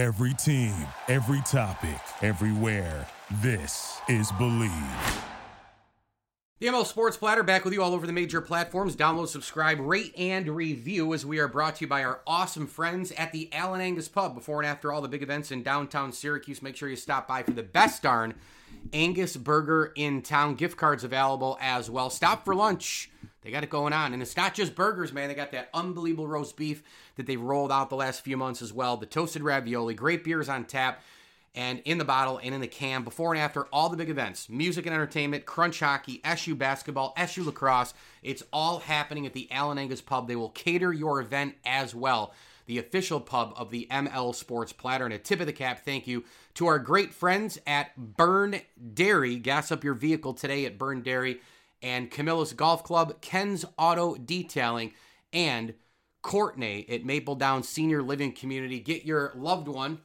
Every team, every topic, everywhere. This is Believe. The ML Sports Platter back with you all over the major platforms. Download, subscribe, rate, and review as we are brought to you by our awesome friends at the Allen Angus Pub. Before and after all the big events in downtown Syracuse, make sure you stop by for the best darn Angus burger in town. Gift cards available as well. Stop for lunch. They got it going on. And it's not just burgers, man. They got that unbelievable roast beef that they've rolled out the last few months as well. The toasted ravioli, great beers on tap and in the bottle and in the can before and after all the big events music and entertainment, crunch hockey, SU basketball, SU lacrosse. It's all happening at the Allen Angus Pub. They will cater your event as well. The official pub of the ML Sports Platter. And a tip of the cap, thank you to our great friends at Byrne Dairy. Gas up your vehicle today at Byrne Dairy and Camillus Golf Club, Ken's Auto Detailing, and Courtney at Maple Down Senior Living Community. Get your loved one,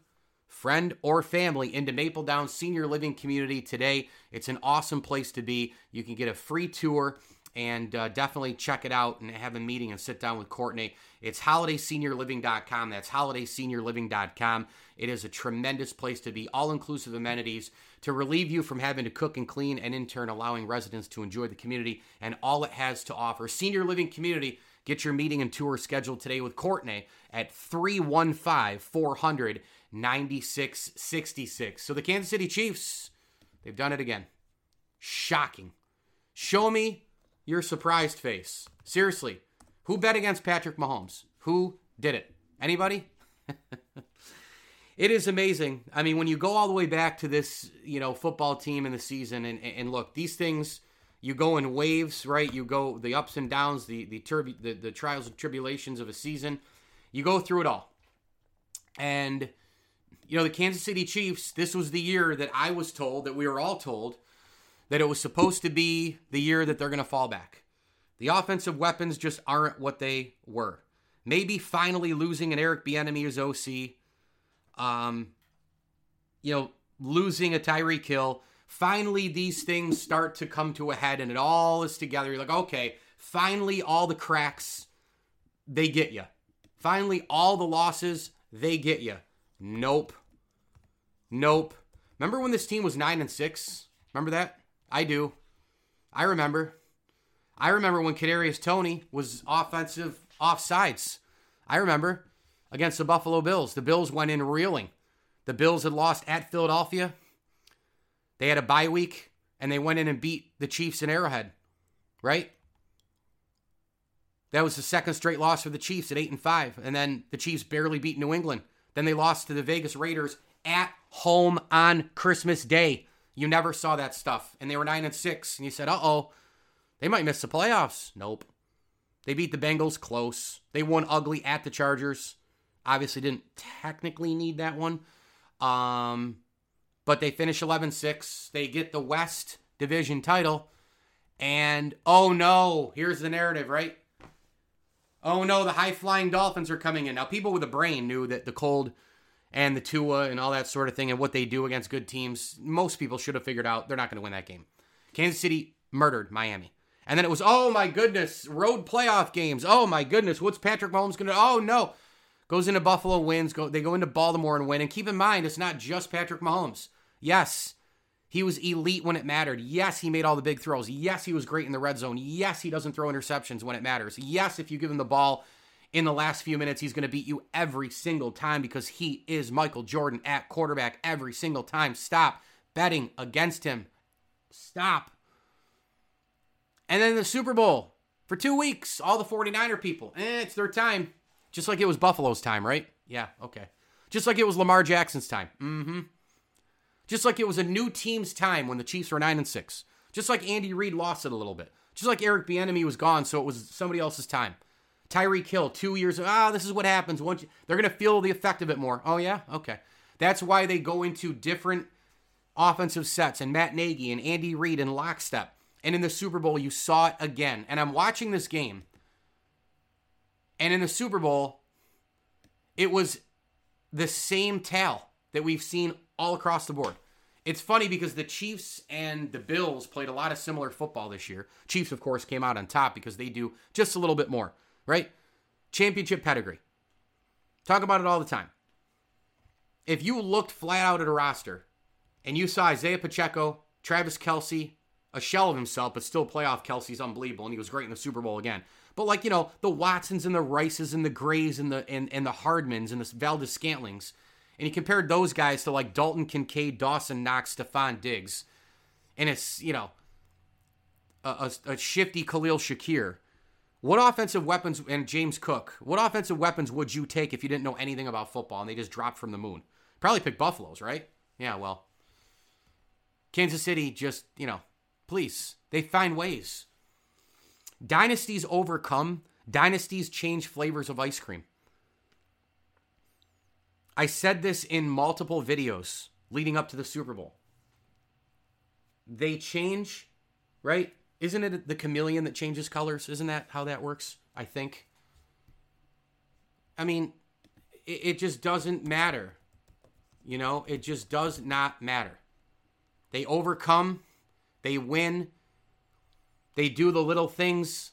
friend, or family into Maple Down Senior Living Community today. It's an awesome place to be. You can get a free tour and uh, definitely check it out and have a meeting and sit down with Courtney. It's holidayseniorliving.com. That's holidayseniorliving.com. It is a tremendous place to be, all inclusive amenities to relieve you from having to cook and clean, and in turn, allowing residents to enjoy the community and all it has to offer. Senior Living Community. Get your meeting and tour scheduled today with Courtney at 315 400 9666. So the Kansas City Chiefs, they've done it again. Shocking. Show me your surprised face. Seriously, who bet against Patrick Mahomes? Who did it? Anybody? it is amazing. I mean, when you go all the way back to this, you know, football team in the season, and, and look, these things you go in waves, right? You go the ups and downs, the the, turb- the the trials and tribulations of a season. You go through it all, and you know the Kansas City Chiefs. This was the year that I was told that we were all told that it was supposed to be the year that they're going to fall back. The offensive weapons just aren't what they were. Maybe finally losing an Eric Bieniemy as OC um, you know, losing a Tyreek Hill. Finally, these things start to come to a head and it all is together. You're like, okay, finally, all the cracks, they get you. Finally, all the losses, they get you. Nope. Nope. Remember when this team was 9 and 6? Remember that? I do. I remember. I remember when Kadarius Toney was offensive offsides. I remember against the Buffalo Bills. The Bills went in reeling. The Bills had lost at Philadelphia. They had a bye week and they went in and beat the Chiefs in Arrowhead, right? That was the second straight loss for the Chiefs at 8 and 5. And then the Chiefs barely beat New England. Then they lost to the Vegas Raiders at home on Christmas Day. You never saw that stuff. And they were 9 and 6 and you said, "Uh-oh, they might miss the playoffs." Nope. They beat the Bengals close. They won ugly at the Chargers. Obviously, didn't technically need that one. Um, but they finish 11 6. They get the West Division title. And oh no, here's the narrative, right? Oh no, the high flying Dolphins are coming in. Now, people with a brain knew that the cold and the Tua and all that sort of thing and what they do against good teams, most people should have figured out they're not going to win that game. Kansas City murdered Miami. And then it was, oh my goodness, road playoff games. Oh my goodness, what's Patrick Mahomes going to Oh no goes into Buffalo, wins. Go they go into Baltimore and win. And keep in mind, it's not just Patrick Mahomes. Yes, he was elite when it mattered. Yes, he made all the big throws. Yes, he was great in the red zone. Yes, he doesn't throw interceptions when it matters. Yes, if you give him the ball in the last few minutes, he's going to beat you every single time because he is Michael Jordan at quarterback every single time. Stop betting against him. Stop. And then the Super Bowl for two weeks, all the 49er people, eh, it's their time. Just like it was Buffalo's time, right? Yeah, okay. Just like it was Lamar Jackson's time. Mm-hmm. Just like it was a new team's time when the Chiefs were 9 and 6. Just like Andy Reid lost it a little bit. Just like Eric Bieniemy was gone, so it was somebody else's time. Tyreek Hill, two years. Ah, this is what happens. Once they're going to feel the effect of it more. Oh yeah, okay. That's why they go into different offensive sets and Matt Nagy and Andy Reid and lockstep. And in the Super Bowl, you saw it again. And I'm watching this game, and in the Super Bowl, it was the same tale that we've seen all across the board. It's funny because the Chiefs and the Bills played a lot of similar football this year. Chiefs, of course, came out on top because they do just a little bit more, right? Championship pedigree. Talk about it all the time. if you looked flat out at a roster and you saw Isaiah Pacheco, Travis Kelce, a shell of himself, but still playoff Kelce's unbelievable, and he was great in the Super Bowl again. But like, you know, the Watsons and the Rices and the Grays and the and, and the Hardmans and the Valdes-Scantlings, and he compared those guys to like Dalton Kincaid, Dawson Knox, Stefon Diggs. And it's, you know, a, a, a shifty Khalil Shakir. What offensive weapons and James Cook? What offensive weapons would you take if you didn't know anything about football and they just dropped from the moon? Probably pick Buffaloes, right? Yeah, well, Kansas City just, you know, please, they find ways. Dynasties overcome, dynasties change flavors of ice cream. I said this in multiple videos leading up to the Super Bowl. They change, right? Isn't it the chameleon that changes colors? Isn't that how that works? I think. I mean, it, it just doesn't matter. You know, it just does not matter. They overcome, they win, they do the little things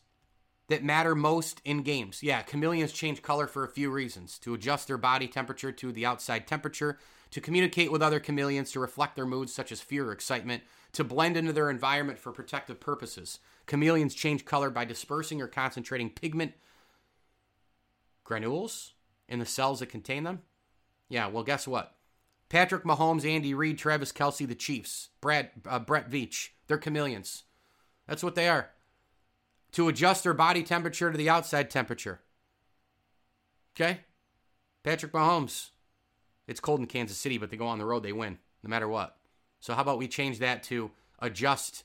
that matter most in games. Yeah, chameleons change color for a few reasons to adjust their body temperature to the outside temperature, to communicate with other chameleons, to reflect their moods such as fear or excitement, to blend into their environment for protective purposes. Chameleons change color by dispersing or concentrating pigment granules in the cells that contain them. Yeah, well, guess what? Patrick Mahomes, Andy Reid, Travis Kelce, the Chiefs, Brad, uh, Brett Veach, they're chameleons. That's what they are to adjust their body temperature to the outside temperature. Okay? Patrick Mahomes. It's cold in Kansas City, but they go on the road, they win, no matter what. So, how about we change that to adjust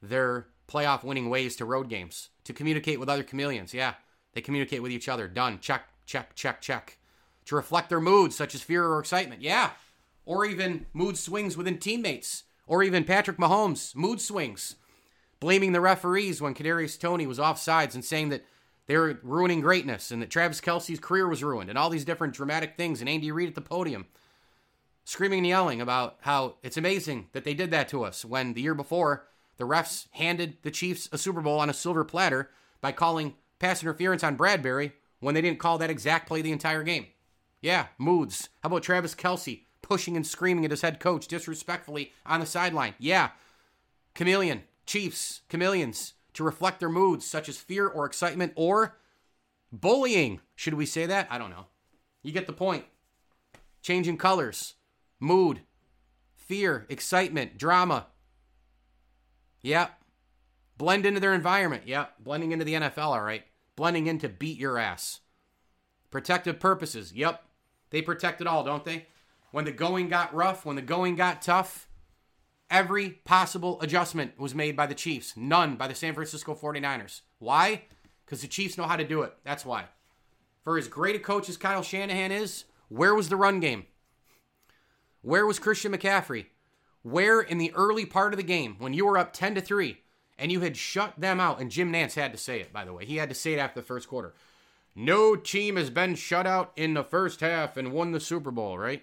their playoff winning ways to road games, to communicate with other chameleons? Yeah, they communicate with each other. Done. Check, check, check, check. To reflect their moods, such as fear or excitement. Yeah. Or even mood swings within teammates. Or even Patrick Mahomes, mood swings blaming the referees when Kadarius Toney was offsides and saying that they were ruining greatness and that Travis Kelce's career was ruined and all these different dramatic things and Andy Reid at the podium screaming and yelling about how it's amazing that they did that to us when the year before the refs handed the Chiefs a Super Bowl on a silver platter by calling pass interference on Bradberry when they didn't call that exact play the entire game. Yeah, moods. How about Travis Kelce pushing and screaming at his head coach disrespectfully on the sideline? Yeah. Chameleon Chiefs, chameleons, to reflect their moods, such as fear or excitement or bullying. Should we say that? I don't know. You get the point. Changing colors, mood, fear, excitement, drama. Yep. Blend into their environment. Yep. Blending into the NFL, all right. Blending in to beat your ass. Protective purposes. Yep. They protect it all, don't they? When the going got rough, when the going got tough, Every possible adjustment was made by the Chiefs, none by the San Francisco 49ers. Why? Because the Chiefs know how to do it. That's why. For as great a coach as Kyle Shanahan is, where was the run game? Where was Christian McCaffrey? Where in the early part of the game, when you were up 10 to 3 and you had shut them out, and Jim Nantz had to say it, by the way. He had to say it after the first quarter. No team has been shut out in the first half and won the Super Bowl, right?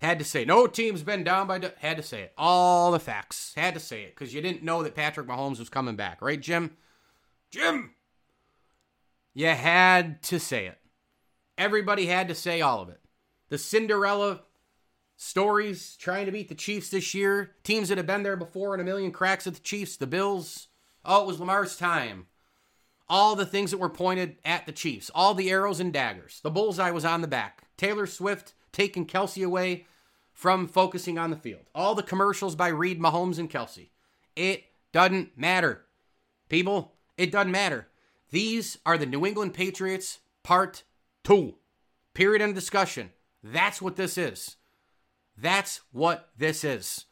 Had to say, no team's been down by. had to say it. All the facts. Had to say it because you didn't know that Patrick Mahomes was coming back, right, Jim? Jim! You had to say it. Everybody had to say all of it. The Cinderella stories trying to beat the Chiefs this year, teams that have been there before in a million cracks at the Chiefs, the Bills. Oh, it was Lamar's time. All the things that were pointed at the Chiefs, all the arrows and daggers. The bullseye was on the back. Taylor Swift taking Kelce away from focusing on the field. All the commercials by Reid, Mahomes, and Kelce. It doesn't matter. People, it doesn't matter. These are the New England Patriots part two. Period of discussion. That's what this is. That's what this is.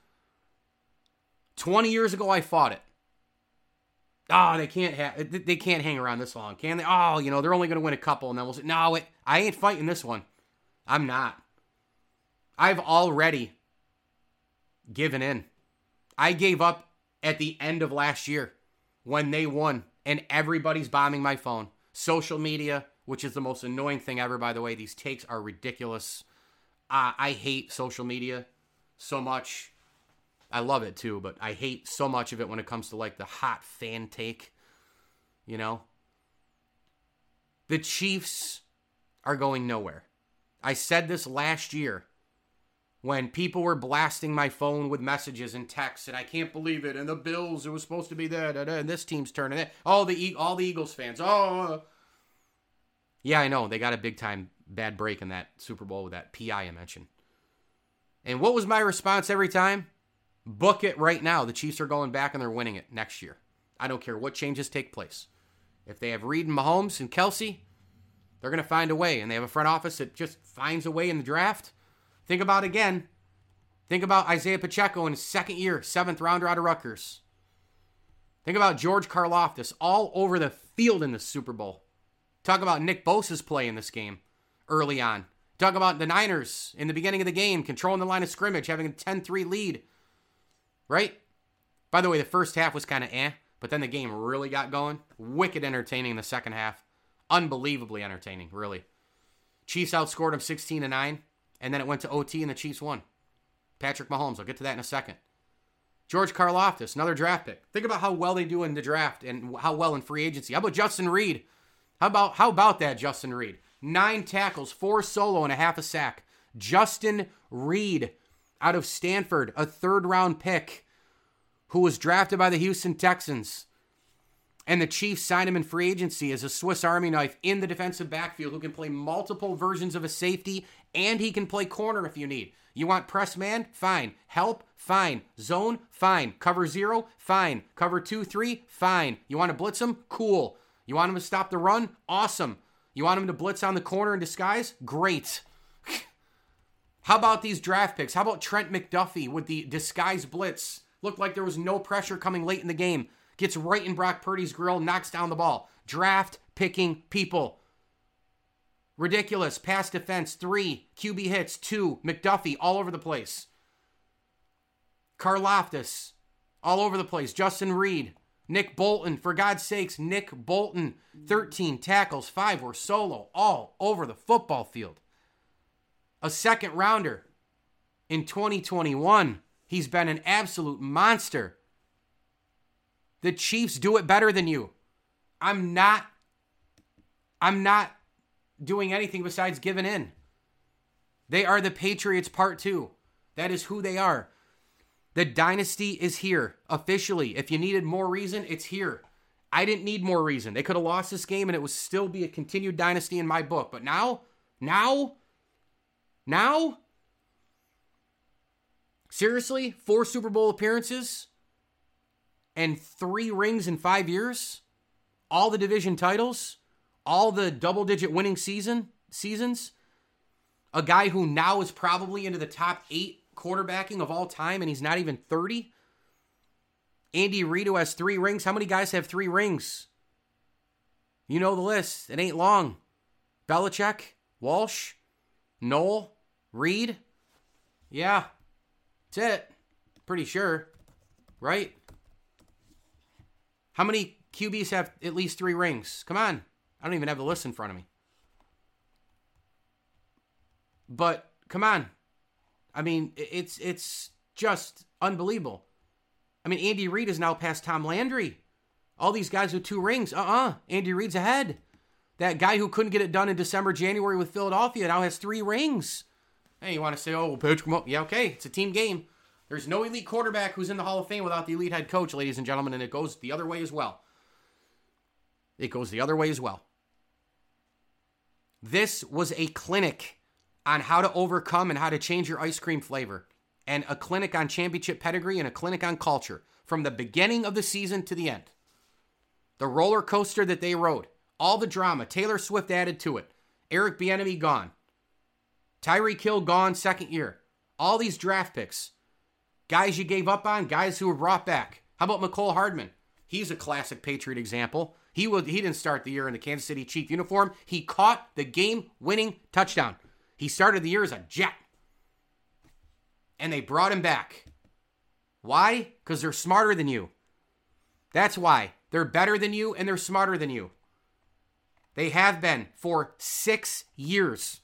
20 years ago, I fought it. Oh, they can't have they can't hang around this long, can they? Oh, you know, they're only going to win a couple, and then we'll say, no, it, I ain't fighting this one. I'm not. I've already given in. I gave up at the end of last year when they won, and everybody's bombing my phone. Social media, which is the most annoying thing ever, by the way. These takes are ridiculous. Uh, I hate social media so much. I love it too, but I hate so much of it when it comes to like the hot fan take. You know? The Chiefs are going nowhere. I said this last year when people were blasting my phone with messages and texts, and I can't believe it. And the Bills, it was supposed to be that, and this team's turning it. All the all the Eagles fans, oh, yeah, I know they got a big time bad break in that Super Bowl with that PI I mentioned. And what was my response every time? Book it right now. The Chiefs are going back and they're winning it next year. I don't care what changes take place. If they have Reid and Mahomes and Kelce, they're going to find a way. And they have a front office that just finds a way in the draft. Think about again. Think about Isaiah Pacheco in his second year, seventh rounder out of Rutgers. Think about George Karlaftis all over the field in the Super Bowl. Talk about Nick Bosa's play in this game early on. Talk about the Niners in the beginning of the game, controlling the line of scrimmage, having a 10 3 lead. Right? By the way, the first half was kind of eh, but then the game really got going. Wicked entertaining in the second half. Unbelievably entertaining, really. Chiefs outscored them 16 to 9. And then it went to OT and the Chiefs won. Patrick Mahomes. I'll get to that in a second. George Karlaftis, another draft pick. Think about how well they do in the draft and how well in free agency. How about Justin Reid? How about how about that, Justin Reid? Nine tackles, four solo, and a half a sack. Justin Reid out of Stanford, a third round pick who was drafted by the Houston Texans. And the Chiefs signed him in free agency as a Swiss Army knife in the defensive backfield who can play multiple versions of a safety and he can play corner if you need. You want press man? Fine. Help? Fine. Zone? Fine. Cover zero? Fine. Cover two, three? Fine. You want to blitz him? Cool. You want him to stop the run? Awesome. You want him to blitz on the corner in disguise? Great. How about these draft picks? How about Trent McDuffie with the disguise blitz? Looked like there was no pressure coming late in the game gets right in Brock Purdy's grill, knocks down the ball. Draft picking people. Ridiculous. Pass defense, three. QB hits, two. McDuffie, all over the place. Karlaftis, all over the place. Justin Reid, Nick Bolton, for God's sakes, Nick Bolton, 13 tackles, five were solo, all over the football field. A second rounder in 2021. He's been an absolute monster. The Chiefs do it better than you. I'm not I'm not doing anything besides giving in. They are the Patriots part 2. That is who they are. The dynasty is here officially. If you needed more reason, it's here. I didn't need more reason. They could have lost this game and it would still be a continued dynasty in my book. But now, now, now, seriously, four Super Bowl appearances, and three rings in five years, all the division titles, all the double digit winning season seasons, a guy who now is probably into the top eight quarterbacking of all time, and he's not even 30. Andy Reid, has three rings. How many guys have three rings? You know the list. It ain't long. Belichick, Walsh, Noll, Reid. Yeah, that's it. Pretty sure. Right? How many QBs have at least three rings? Come on. I don't even have the list in front of me. But come on. I mean, it's it's just unbelievable. I mean, Andy Reid is now past Tom Landry. All these guys with two rings. Uh-uh. Andy Reid's ahead. That guy who couldn't get it done in December, January with Philadelphia now has three rings. Hey, you want to say, oh, Patrick Yeah, okay. It's a team game. There's no elite quarterback who's in the Hall of Fame without the elite head coach, ladies and gentlemen, and it goes the other way as well. It goes the other way as well. This was a clinic on how to overcome and how to change your ice cream flavor, and a clinic on championship pedigree and a clinic on culture from the beginning of the season to the end. The roller coaster that they rode, all the drama, Taylor Swift added to it, Eric Bieniemy gone, Tyreek Hill gone second year, all these draft picks Guys you gave up on, guys who were brought back. How about Mecole Hardman? He's a classic Patriot example. He he didn't start the year in the Kansas City Chief uniform. He caught the game-winning touchdown. He started the year as a jet. And they brought him back. Why? Because they're smarter than you. That's why. They're better than you and they're smarter than you. They have been for six years.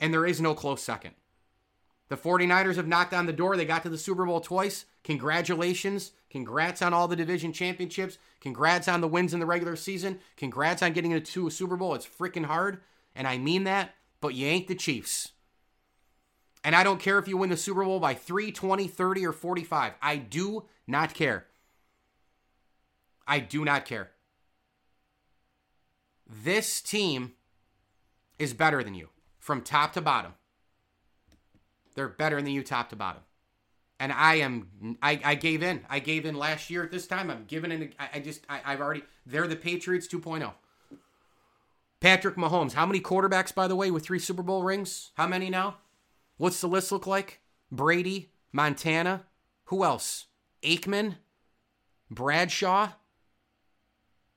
And there is no close second. The 49ers have knocked on the door. They got to the Super Bowl twice. Congratulations. Congrats on all the division championships. Congrats on the wins in the regular season. Congrats on getting into a Super Bowl. It's freaking hard. And I mean that. But you ain't the Chiefs. And I don't care if you win the Super Bowl by 3, 20, 30, or 45. I do not care. I do not care. This team is better than you from top to bottom. They're better than you top to bottom. And I am, I, I gave in. I gave in last year at this time. I'm giving in. I, I just, I, I've already, they're the Patriots 2.0. Patrick Mahomes. How many quarterbacks, by the way, with three Super Bowl rings? How many now? What's the list look like? Brady, Montana. Who else? Aikman, Bradshaw,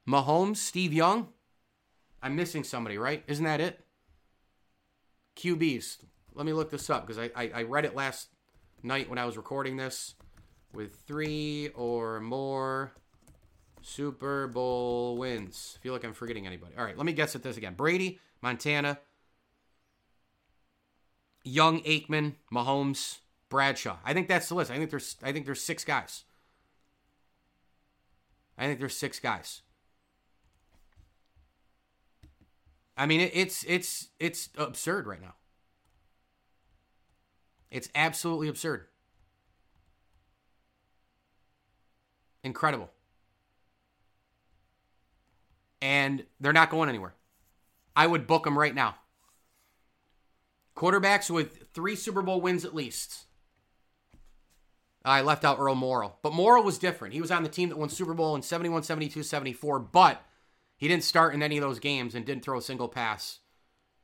Mahomes, Steve Young. I'm missing somebody, right? Isn't that it? QBs. Let me look this up because I, I, I read it last night when I was recording this. With three or more Super Bowl wins. I feel like I'm forgetting anybody. All right, let me guess at this again. Brady, Montana, Young, Aikman, Mahomes, Bradshaw. I think that's the list. I think there's I think there's six guys. I think there's six guys. I mean, it, it's it's it's absurd right now. It's absolutely absurd. Incredible. And they're not going anywhere. I would book them right now. Quarterbacks with three Super Bowl wins at least. I left out Earl Morrall. But Morrall was different. He was on the team that won Super Bowl in 71, 72, 74, but he didn't start in any of those games and didn't throw a single pass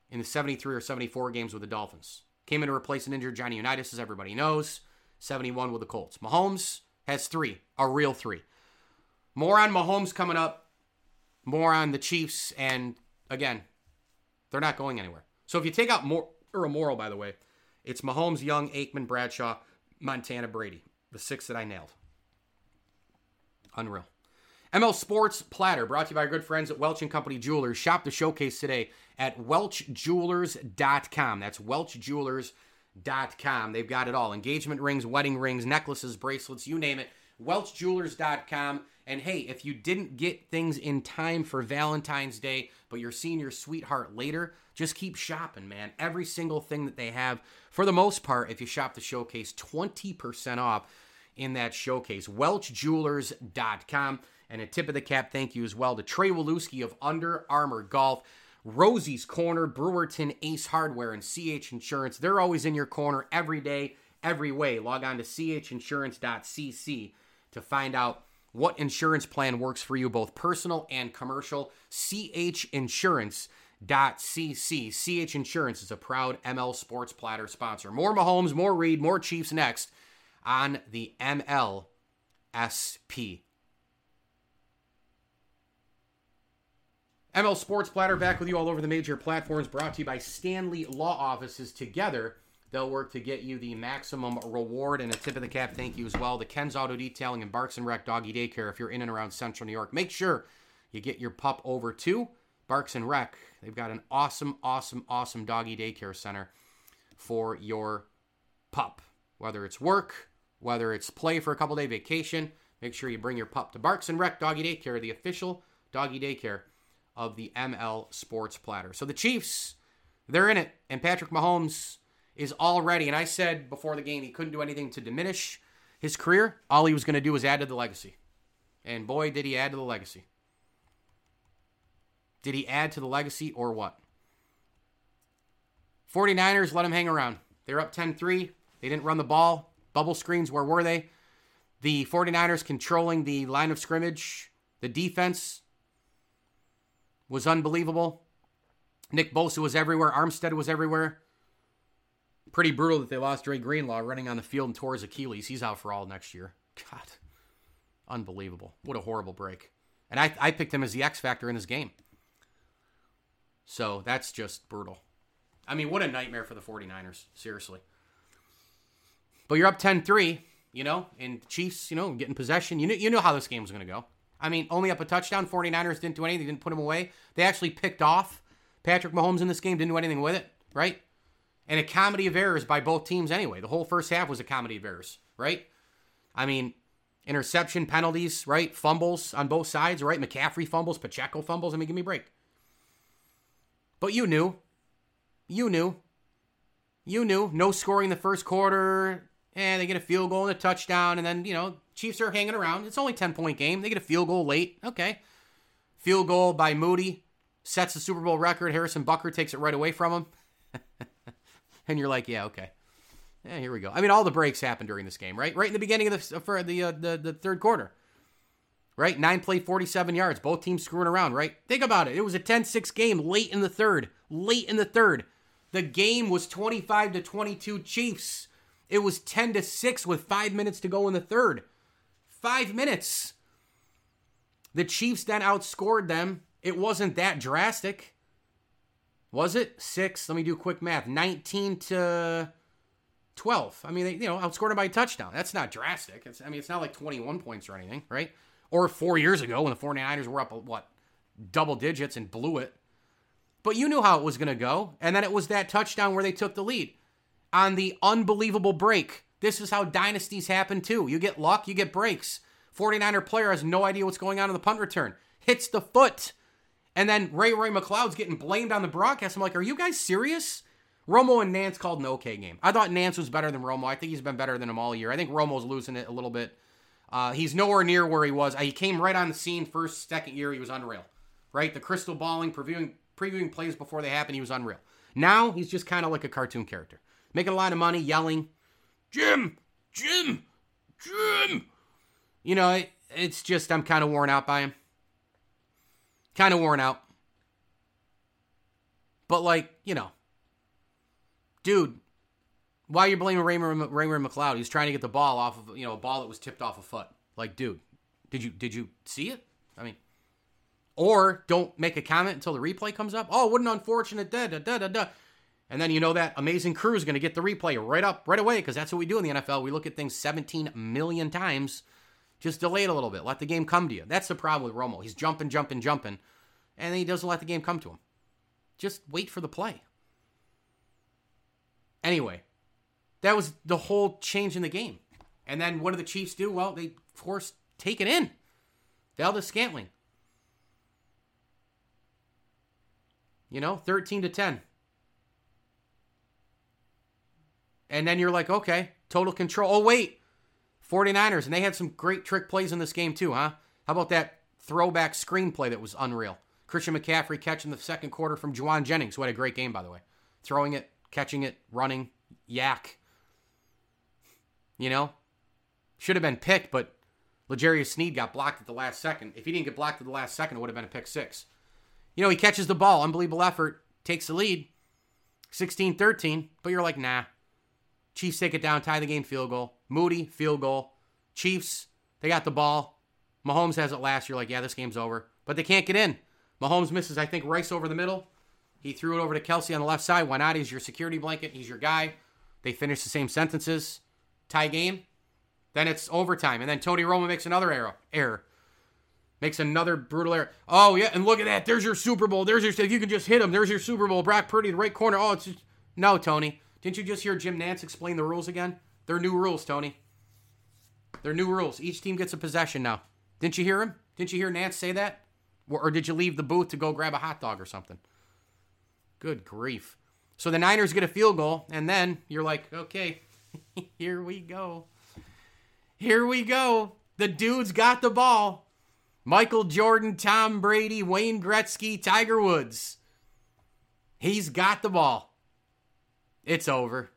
in the 73 or 74 games with the Dolphins. Came in to replace an injured Johnny Unitas, as everybody knows. 71 with the Colts. Mahomes has three, a real three. More on Mahomes coming up. More on the Chiefs. And again, they're not going anywhere. So if you take out more Earl Morrall, by the way, it's Mahomes, Young, Aikman, Bradshaw, Montana, Brady. The six that I nailed. Unreal. ML Sports Platter, brought to you by our good friends at Welch and Company Jewelers. Shop the showcase today at welchjewelers.com. That's welchjewelers.com. They've got it all engagement rings, wedding rings, necklaces, bracelets, you name it. Welchjewelers.com. And hey, if you didn't get things in time for Valentine's Day, but you're seeing your sweetheart later, just keep shopping, man. Every single thing that they have, for the most part, if you shop the showcase, 20% off in that showcase. WelchJewelers.com. And a tip of the cap thank you as well to Trey Waluski of Under Armour Golf, Rosie's Corner, Brewerton Ace Hardware, and CH Insurance. They're always in your corner every day, every way. Log on to chinsurance.cc to find out what insurance plan works for you, both personal and commercial. CH Insurance. .cc. CH Insurance is a proud ML Sports Platter sponsor. More Mahomes, more Reid, more Chiefs next on the MLSP. ML Sports Platter back with you all over the major platforms, brought to you by Stanley Law Offices. Together, they'll work to get you the maximum reward and a tip of the cap. Thank you as well to Ken's Auto Detailing and Barks and Rec Doggy Daycare. If you're in and around Central New York, make sure you get your pup over to Barks and Rec. They've got an awesome, awesome, awesome doggy daycare center for your pup. Whether it's work, whether it's play for a couple day vacation, make sure you bring your pup to Barks and Rec Doggy Daycare, the official doggy daycare of the ML Sports Platter. So the Chiefs, they're in it, and Patrick Mahomes is already, and I said before the game he couldn't do anything to diminish his career. All he was going to do was add to the legacy. And boy, did he add to the legacy. Did he add to the legacy or what? 49ers let him hang around. They're up 10 3. They didn't run the ball. Bubble screens, where were they? The 49ers controlling the line of scrimmage. The defense was unbelievable. Nick Bosa was everywhere. Armstead was everywhere. Pretty brutal that they lost Dre Greenlaw running on the field and tore his Achilles. He's out for all next year. God, unbelievable. What a horrible break. And I, I picked him as the X factor in this game. So that's just brutal. I mean, what a nightmare for the 49ers. Seriously. But you're up 10 3, you know, and Chiefs, you know, getting possession. You knew, you knew how this game was going to go. I mean, only up a touchdown. 49ers didn't do anything. They didn't put him away. They actually picked off Patrick Mahomes in this game, didn't do anything with it, right? And a comedy of errors by both teams anyway. The whole first half was a comedy of errors, right? I mean, interception, penalties, right? Fumbles on both sides, right? McCaffrey fumbles, Pacheco fumbles. I mean, give me a break. But you knew. you knew. You knew. No scoring the first quarter. And they get a field goal and a touchdown. And then, you know, Chiefs are hanging around. It's only 10 point game. They get a field goal late. Okay. Field goal by Moody sets the Super Bowl record. Harrison Butker takes it right away from him. and you're like, yeah, okay. Yeah, here we go. I mean, all the breaks happened during this game, right? Right in the beginning of the for the uh, the, the third quarter. Right? Nine play, 47 yards. Both teams screwing around, right? Think about it. It was a 10 6 game late in the third. Late in the third. The game was 25 to 22 Chiefs. It was 10 to 6 with five minutes to go in the third. Five minutes. The Chiefs then outscored them. It wasn't that drastic. Was it? Six. Let me do quick math. 19 to 12. I mean, they, you know, outscored them by a touchdown. That's not drastic. It's, I mean, it's not like 21 points or anything, right? Or four years ago when the 49ers were up, what, double digits and blew it. But you knew how it was going to go. And then it was that touchdown where they took the lead on the unbelievable break. This is how dynasties happen too. You get luck, you get breaks. 49er player has no idea what's going on in the punt return, hits the foot. And then Ray Ray McCloud's getting blamed on the broadcast. I'm like, are you guys serious? Romo and Nantz called an okay game. I thought Nantz was better than Romo. I think he's been better than him all year. I think Romo's losing it a little bit. Uh, he's nowhere near where he was. Uh, he came right on the scene first, second year. He was unreal, right? The crystal balling, previewing, previewing plays before they happen. He was unreal. Now he's just kind of like a cartoon character, making a lot of money, yelling, "Jim, Jim, Jim." You know, it, it's just I'm kind of worn out by him. Kind of worn out. But like, you know, dude, why are you blaming Raymond Raymond McCloud? He's trying to get the ball off of you know a ball that was tipped off a foot. Like, dude, did you did you see it? I mean, or don't make a comment until the replay comes up. Oh, what an unfortunate da da da da da. And then you know that amazing crew is going to get the replay right up right away because that's what we do in the NFL. We look at things 17 million times. Just delay it a little bit. Let the game come to you. That's the problem with Romo. He's jumping, jumping, jumping, and he doesn't let the game come to him. Just wait for the play. Anyway, that was the whole change in the game. And then what do the Chiefs do? Well, they force take it in. Valdes-Scantling. You know, 13 to 10. And then you're like, okay, total control. Oh, wait. 49ers, and they had some great trick plays in this game too, huh? How about that throwback screenplay that was unreal? Christian McCaffrey catching the second quarter from Jauan Jennings, who had a great game, by the way. Throwing it, catching it, running, yak. You know? Should have been picked, but L'Jarius Sneed got blocked at the last second. If he didn't get blocked at the last second, it would have been a pick six. You know, he catches the ball, unbelievable effort, takes the lead, 16 13, but you're like, nah. Chiefs take it down, tie the game field goal. Moody, field goal. Chiefs, they got the ball. Mahomes has it last. You're like, yeah, this game's over. But they can't get in. Mahomes misses, I think, Rice over the middle. He threw it over to Kelce on the left side. Why not? He's your security blanket. He's your guy. They finish the same sentences. Tie game. Then it's overtime. And then Tony Romo makes another error. Error. Makes another brutal error. Oh, yeah. And look at that. There's your Super Bowl. There's your, if you can just hit him, there's your Super Bowl. Brock Purdy, the right corner. Oh, it's just, no, Tony. Didn't you just hear Jim Nantz explain the rules again? They're new rules, Tony. They're new rules. Each team gets a possession now. Didn't you hear him? Didn't you hear Nantz say that? Or, did you leave the booth to go grab a hot dog or something? Good grief. So the Niners get a field goal, and then you're like, okay, here we go. Here we go. The dude's got the ball. Michael Jordan, Tom Brady, Wayne Gretzky, Tiger Woods. He's got the ball. It's over.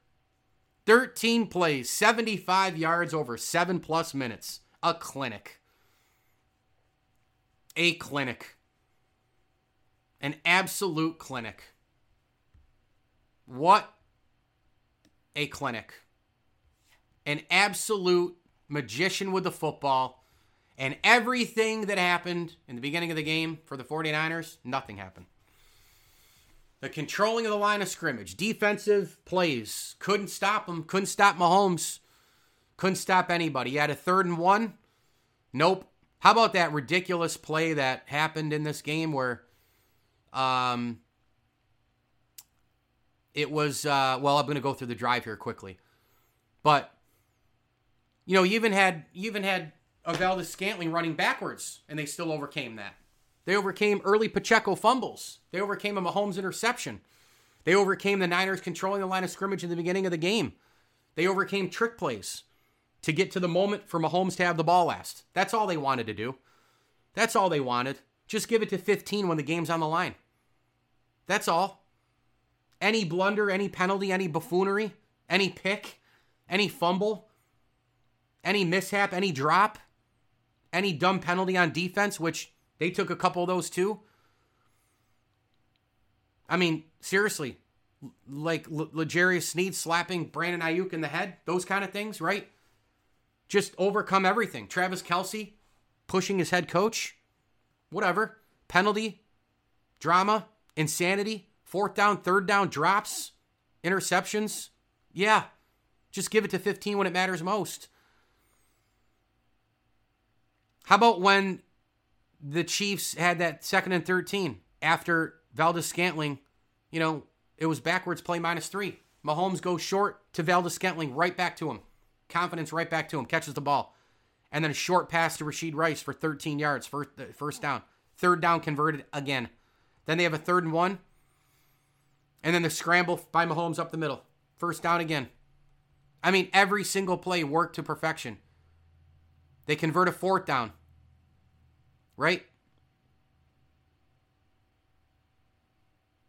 13 plays, 75 yards over 7 plus minutes. A clinic. A clinic. An absolute clinic. What a clinic. An absolute magician with the football. And everything that happened in the beginning of the game for the 49ers, nothing happened. The controlling of the line of scrimmage, defensive plays, couldn't stop him, couldn't stop Mahomes, couldn't stop anybody. He had a third and one. Nope. How about that ridiculous play that happened in this game where um it was uh well, I'm gonna go through the drive here quickly. But you know, you even had you even had Valdes-Scantling running backwards, and they still overcame that. They overcame early Pacheco fumbles. They overcame a Mahomes interception. They overcame the Niners controlling the line of scrimmage in the beginning of the game. They overcame trick plays to get to the moment for Mahomes to have the ball last. That's all they wanted to do. That's all they wanted. Just give it to 15 when the game's on the line. That's all. Any blunder, any penalty, any buffoonery, any pick, any fumble, any mishap, any drop, any dumb penalty on defense, which they took a couple of those too. I mean, seriously, like L- L'Jarius Sneed slapping Brandon Aiyuk in the head, those kind of things, right? Just overcome everything. Travis Kelce pushing his head coach, whatever. Penalty, drama, insanity, fourth down, third down, drops, interceptions. Yeah, just give it to 15 when it matters most. How about when the Chiefs had that second and 13 after Valdes-Scantling, you know, it was backwards play minus three. Mahomes goes short to Valdes-Scantling, right back to him. Confidence right back to him, catches the ball. And then a short pass to Rashee Rice for 13 yards, first, uh, first down. Third down converted again. Then they have a third and one. And then the scramble by Mahomes up the middle. First down again. I mean, every single play worked to perfection. They convert a fourth down. Right?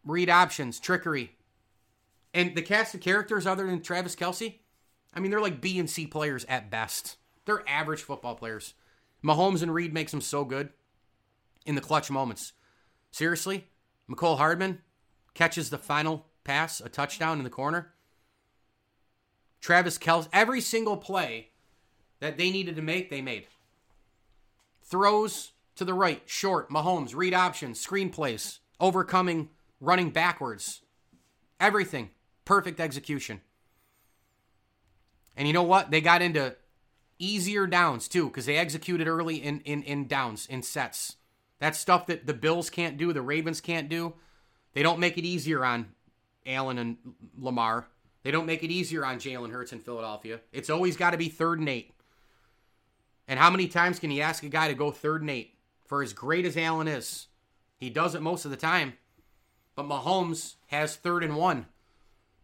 Read options, trickery. And the cast of characters other than Travis Kelce, I mean, they're like B and C players at best. They're average football players. Mahomes and Reid makes them so good in the clutch moments. Seriously, Mecole Hardman catches the final pass, a touchdown in the corner. Travis Kelce, every single play that they needed to make, they made. Throws to the right, short, Mahomes, read options, screen plays, overcoming, running backwards. Everything. Perfect execution. And you know what? They got into easier downs too, because they executed early in, in, in downs, in sets. That's stuff that the Bills can't do, the Ravens can't do. They don't make it easier on Allen and Lamar. They don't make it easier on Jalen Hurts in Philadelphia. It's always got to be third and eight. And how many times can you ask a guy to go third and eight? For as great as Allen is, he does it most of the time. But Mahomes has third and one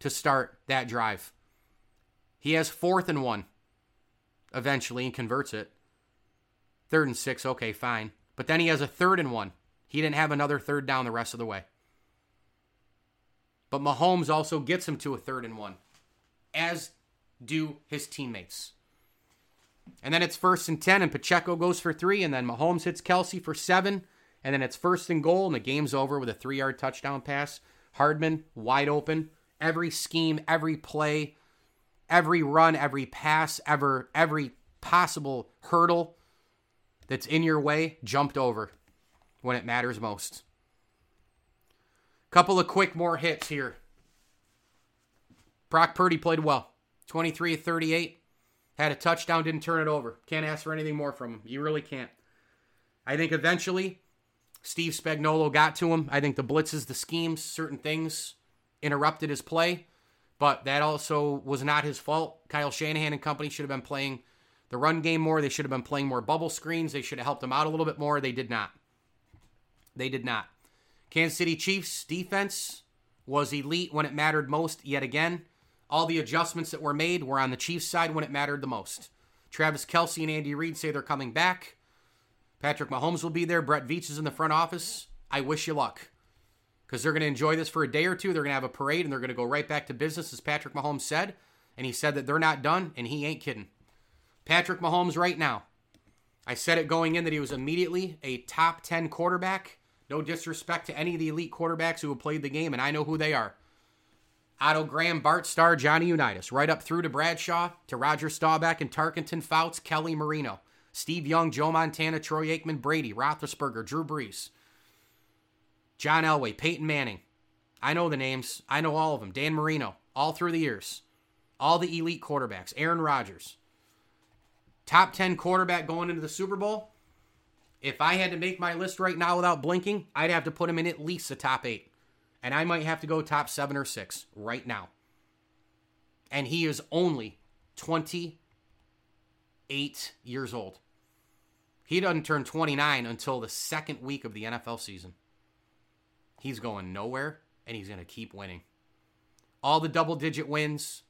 to start that drive. He has fourth and one eventually and converts it. Third and six, okay, fine. But then he has a third and one. He didn't have another third down the rest of the way. But Mahomes also gets him to a third and one, as do his teammates. And then it's first and 10, and Pacheco goes for three, and then Mahomes hits Kelce for seven, and then it's first and goal, and the game's over with a three yard touchdown pass. Hardman wide open. Every scheme, every play, every run, every pass, ever, every possible hurdle that's in your way jumped over when it matters most. Couple of quick more hits here. Brock Purdy played well. 23 38. Had a touchdown, didn't turn it over. Can't ask for anything more from him. You really can't. I think eventually Steve Spagnuolo got to him. I think the blitzes, the schemes, certain things interrupted his play, but that also was not his fault. Kyle Shanahan and company should have been playing the run game more. They should have been playing more bubble screens. They should have helped him out a little bit more. They did not. They did not. Kansas City Chiefs defense was elite when it mattered most yet again. All the adjustments that were made were on the Chiefs side when it mattered the most. Travis Kelce and Andy Reid say they're coming back. Patrick Mahomes will be there. Brett Veach is in the front office. I wish you luck because they're going to enjoy this for a day or two. They're going to have a parade and they're going to go right back to business, as Patrick Mahomes said. And he said that they're not done, and he ain't kidding. Patrick Mahomes, right now, I said it going in that he was immediately a top 10 quarterback. No disrespect to any of the elite quarterbacks who have played the game, and I know who they are. Otto Graham, Bart Starr, Johnny Unitas, right up through to Bradshaw, to Roger Staubach and Tarkenton, Fouts, Kelly Marino, Steve Young, Joe Montana, Troy Aikman, Brady, Roethlisberger, Drew Brees, John Elway, Peyton Manning. I know the names. I know all of them. Dan Marino, all through the years. All the elite quarterbacks. Aaron Rodgers. Top 10 quarterback going into the Super Bowl. If I had to make my list right now without blinking, I'd have to put him in at least the top eight. And I might have to go top seven or six right now. And he is only 28 years old. He doesn't turn 29 until the second week of the NFL season. He's going nowhere, and he's going to keep winning. all the double digit wins,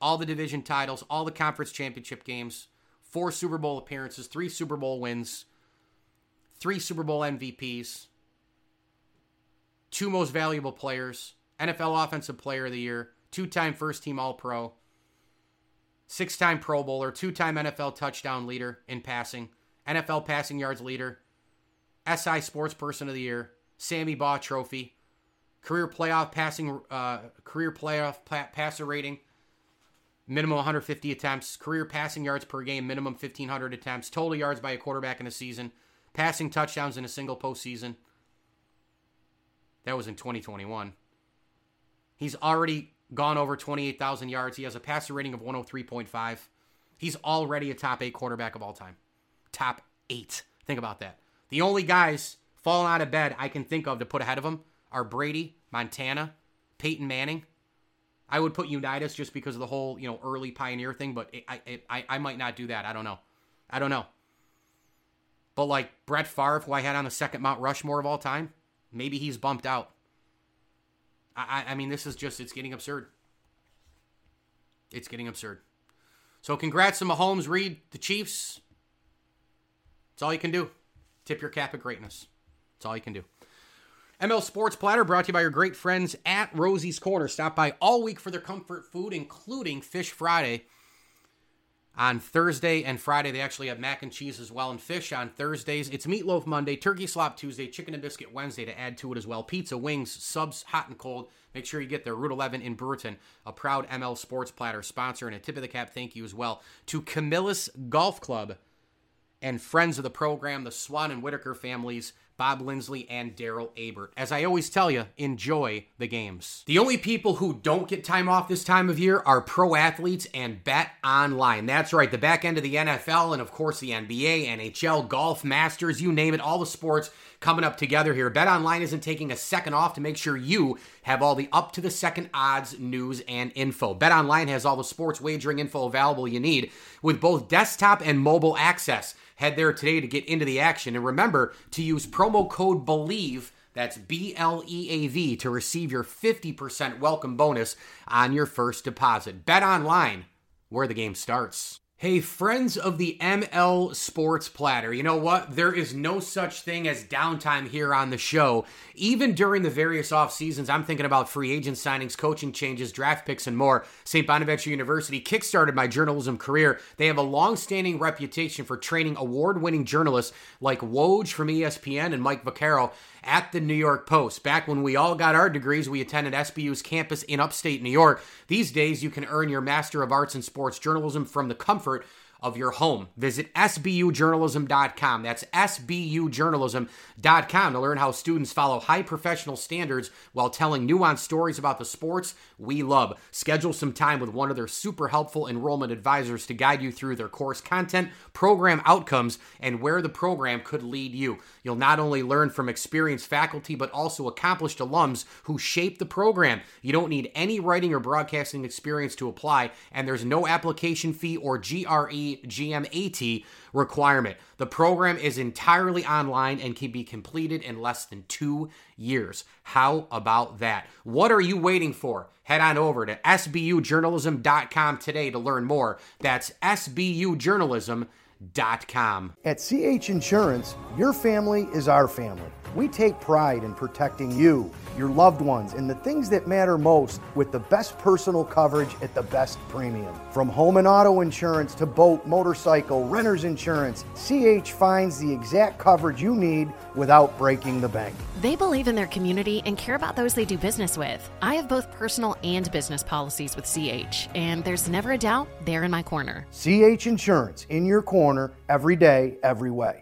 all the division titles, all the conference championship games, four Super Bowl appearances, three Super Bowl wins, three Super Bowl MVPs, two most valuable players, NFL Offensive Player of the Year, two time first team All Pro, six time Pro Bowler, two time NFL touchdown leader in passing, NFL passing yards leader, SI Sports Person of the Year, Sammy Baugh Trophy, career playoff passing, uh, career playoff pa- passer rating, minimum 150 attempts, career passing yards per game, minimum 1,500 attempts, total yards by a quarterback in a season, passing touchdowns in a single postseason. That was in 2021. He's already gone over 28,000 yards. He has a passer rating of 103.5. He's already a top eight quarterback of all time. Top eight. Think about that. The only guys falling out of bed I can think of to put ahead of him are Brady, Montana, Peyton Manning. I would put Unitas just because of the whole, you know, early pioneer thing, but it, I, I, I might not do that. I don't know. I don't know. But like Brett Favre, who I had on the second Mount Rushmore of all time, maybe he's bumped out. I, I mean, this is just, it's getting absurd. It's getting absurd. So congrats to Mahomes, Reid, the Chiefs. It's all you can do. Tip your cap at greatness. It's all you can do. ML Sports Platter brought to you by your great friends at Rosie's Corner. Stop by all week for their comfort food, including Fish Friday. On Thursday and Friday, they actually have mac and cheese as well, and fish on Thursdays. It's Meatloaf Monday, Turkey Slop Tuesday, Chicken and Biscuit Wednesday to add to it as well. Pizza, wings, subs, hot and cold. Make sure you get there. Route 11 in Burton, a proud ML Sports Platter sponsor, and a tip of the cap thank you as well to Camillus Golf Club and friends of the program, the Swan and Whitaker families. Bob Lindsley, and Daryl Abert. As I always tell you, enjoy the games. The only people who don't get time off this time of year are pro athletes and bet online. That's right, the back end of the NFL and, of course, the NBA, NHL, golf, Masters, you name it, all the sports coming up together here. Bet Online isn't taking a second off to make sure you have all the up to the second odds, news, and info. Bet Online has all the sports wagering info available you need with both desktop and mobile access. Head there today to get into the action. And remember to use promo code BLEAV. That's B L E A V to receive your 50% welcome bonus on your first deposit. Bet online where the game starts. Hey, friends of the ML Sports Platter, you know what? There is no such thing as downtime here on the show. Even during the various off seasons, I'm thinking about free agent signings, coaching changes, draft picks, and more. St. Bonaventure University kickstarted my journalism career. They have a long standing reputation for training award winning journalists like Woj from ESPN and Mike Vaccaro at the New York Post. Back when we all got our degrees, we attended SBU's campus in upstate New York. These days, you can earn your Master of Arts in Sports Journalism from the comfort of your home. Visit sbujournalism.com. That's sbujournalism.com to learn how students follow high professional standards while telling nuanced stories about the sports we love. Schedule some time with one of their super helpful enrollment advisors to guide you through their course content, program outcomes, and where the program could lead you. You'll not only learn from experienced faculty, but also accomplished alums who shape the program. You don't need any writing or broadcasting experience to apply, and there's no application fee or GRE GMAT requirement. The program is entirely online and can be completed in less than two years. How about that? What are you waiting for? Head on over to sbujournalism.com today to learn more. That's sbujournalism.com. At CH Insurance, your family is our family. We take pride in protecting you, your loved ones, and the things that matter most with the best personal coverage at the best premium. From home and auto insurance to boat, motorcycle, renter's insurance, CH finds the exact coverage you need without breaking the bank. They believe in their community and care about those they do business with. I have both personal and business policies with CH, and there's never a doubt they're in my corner. CH Insurance, in your corner, every day, every way.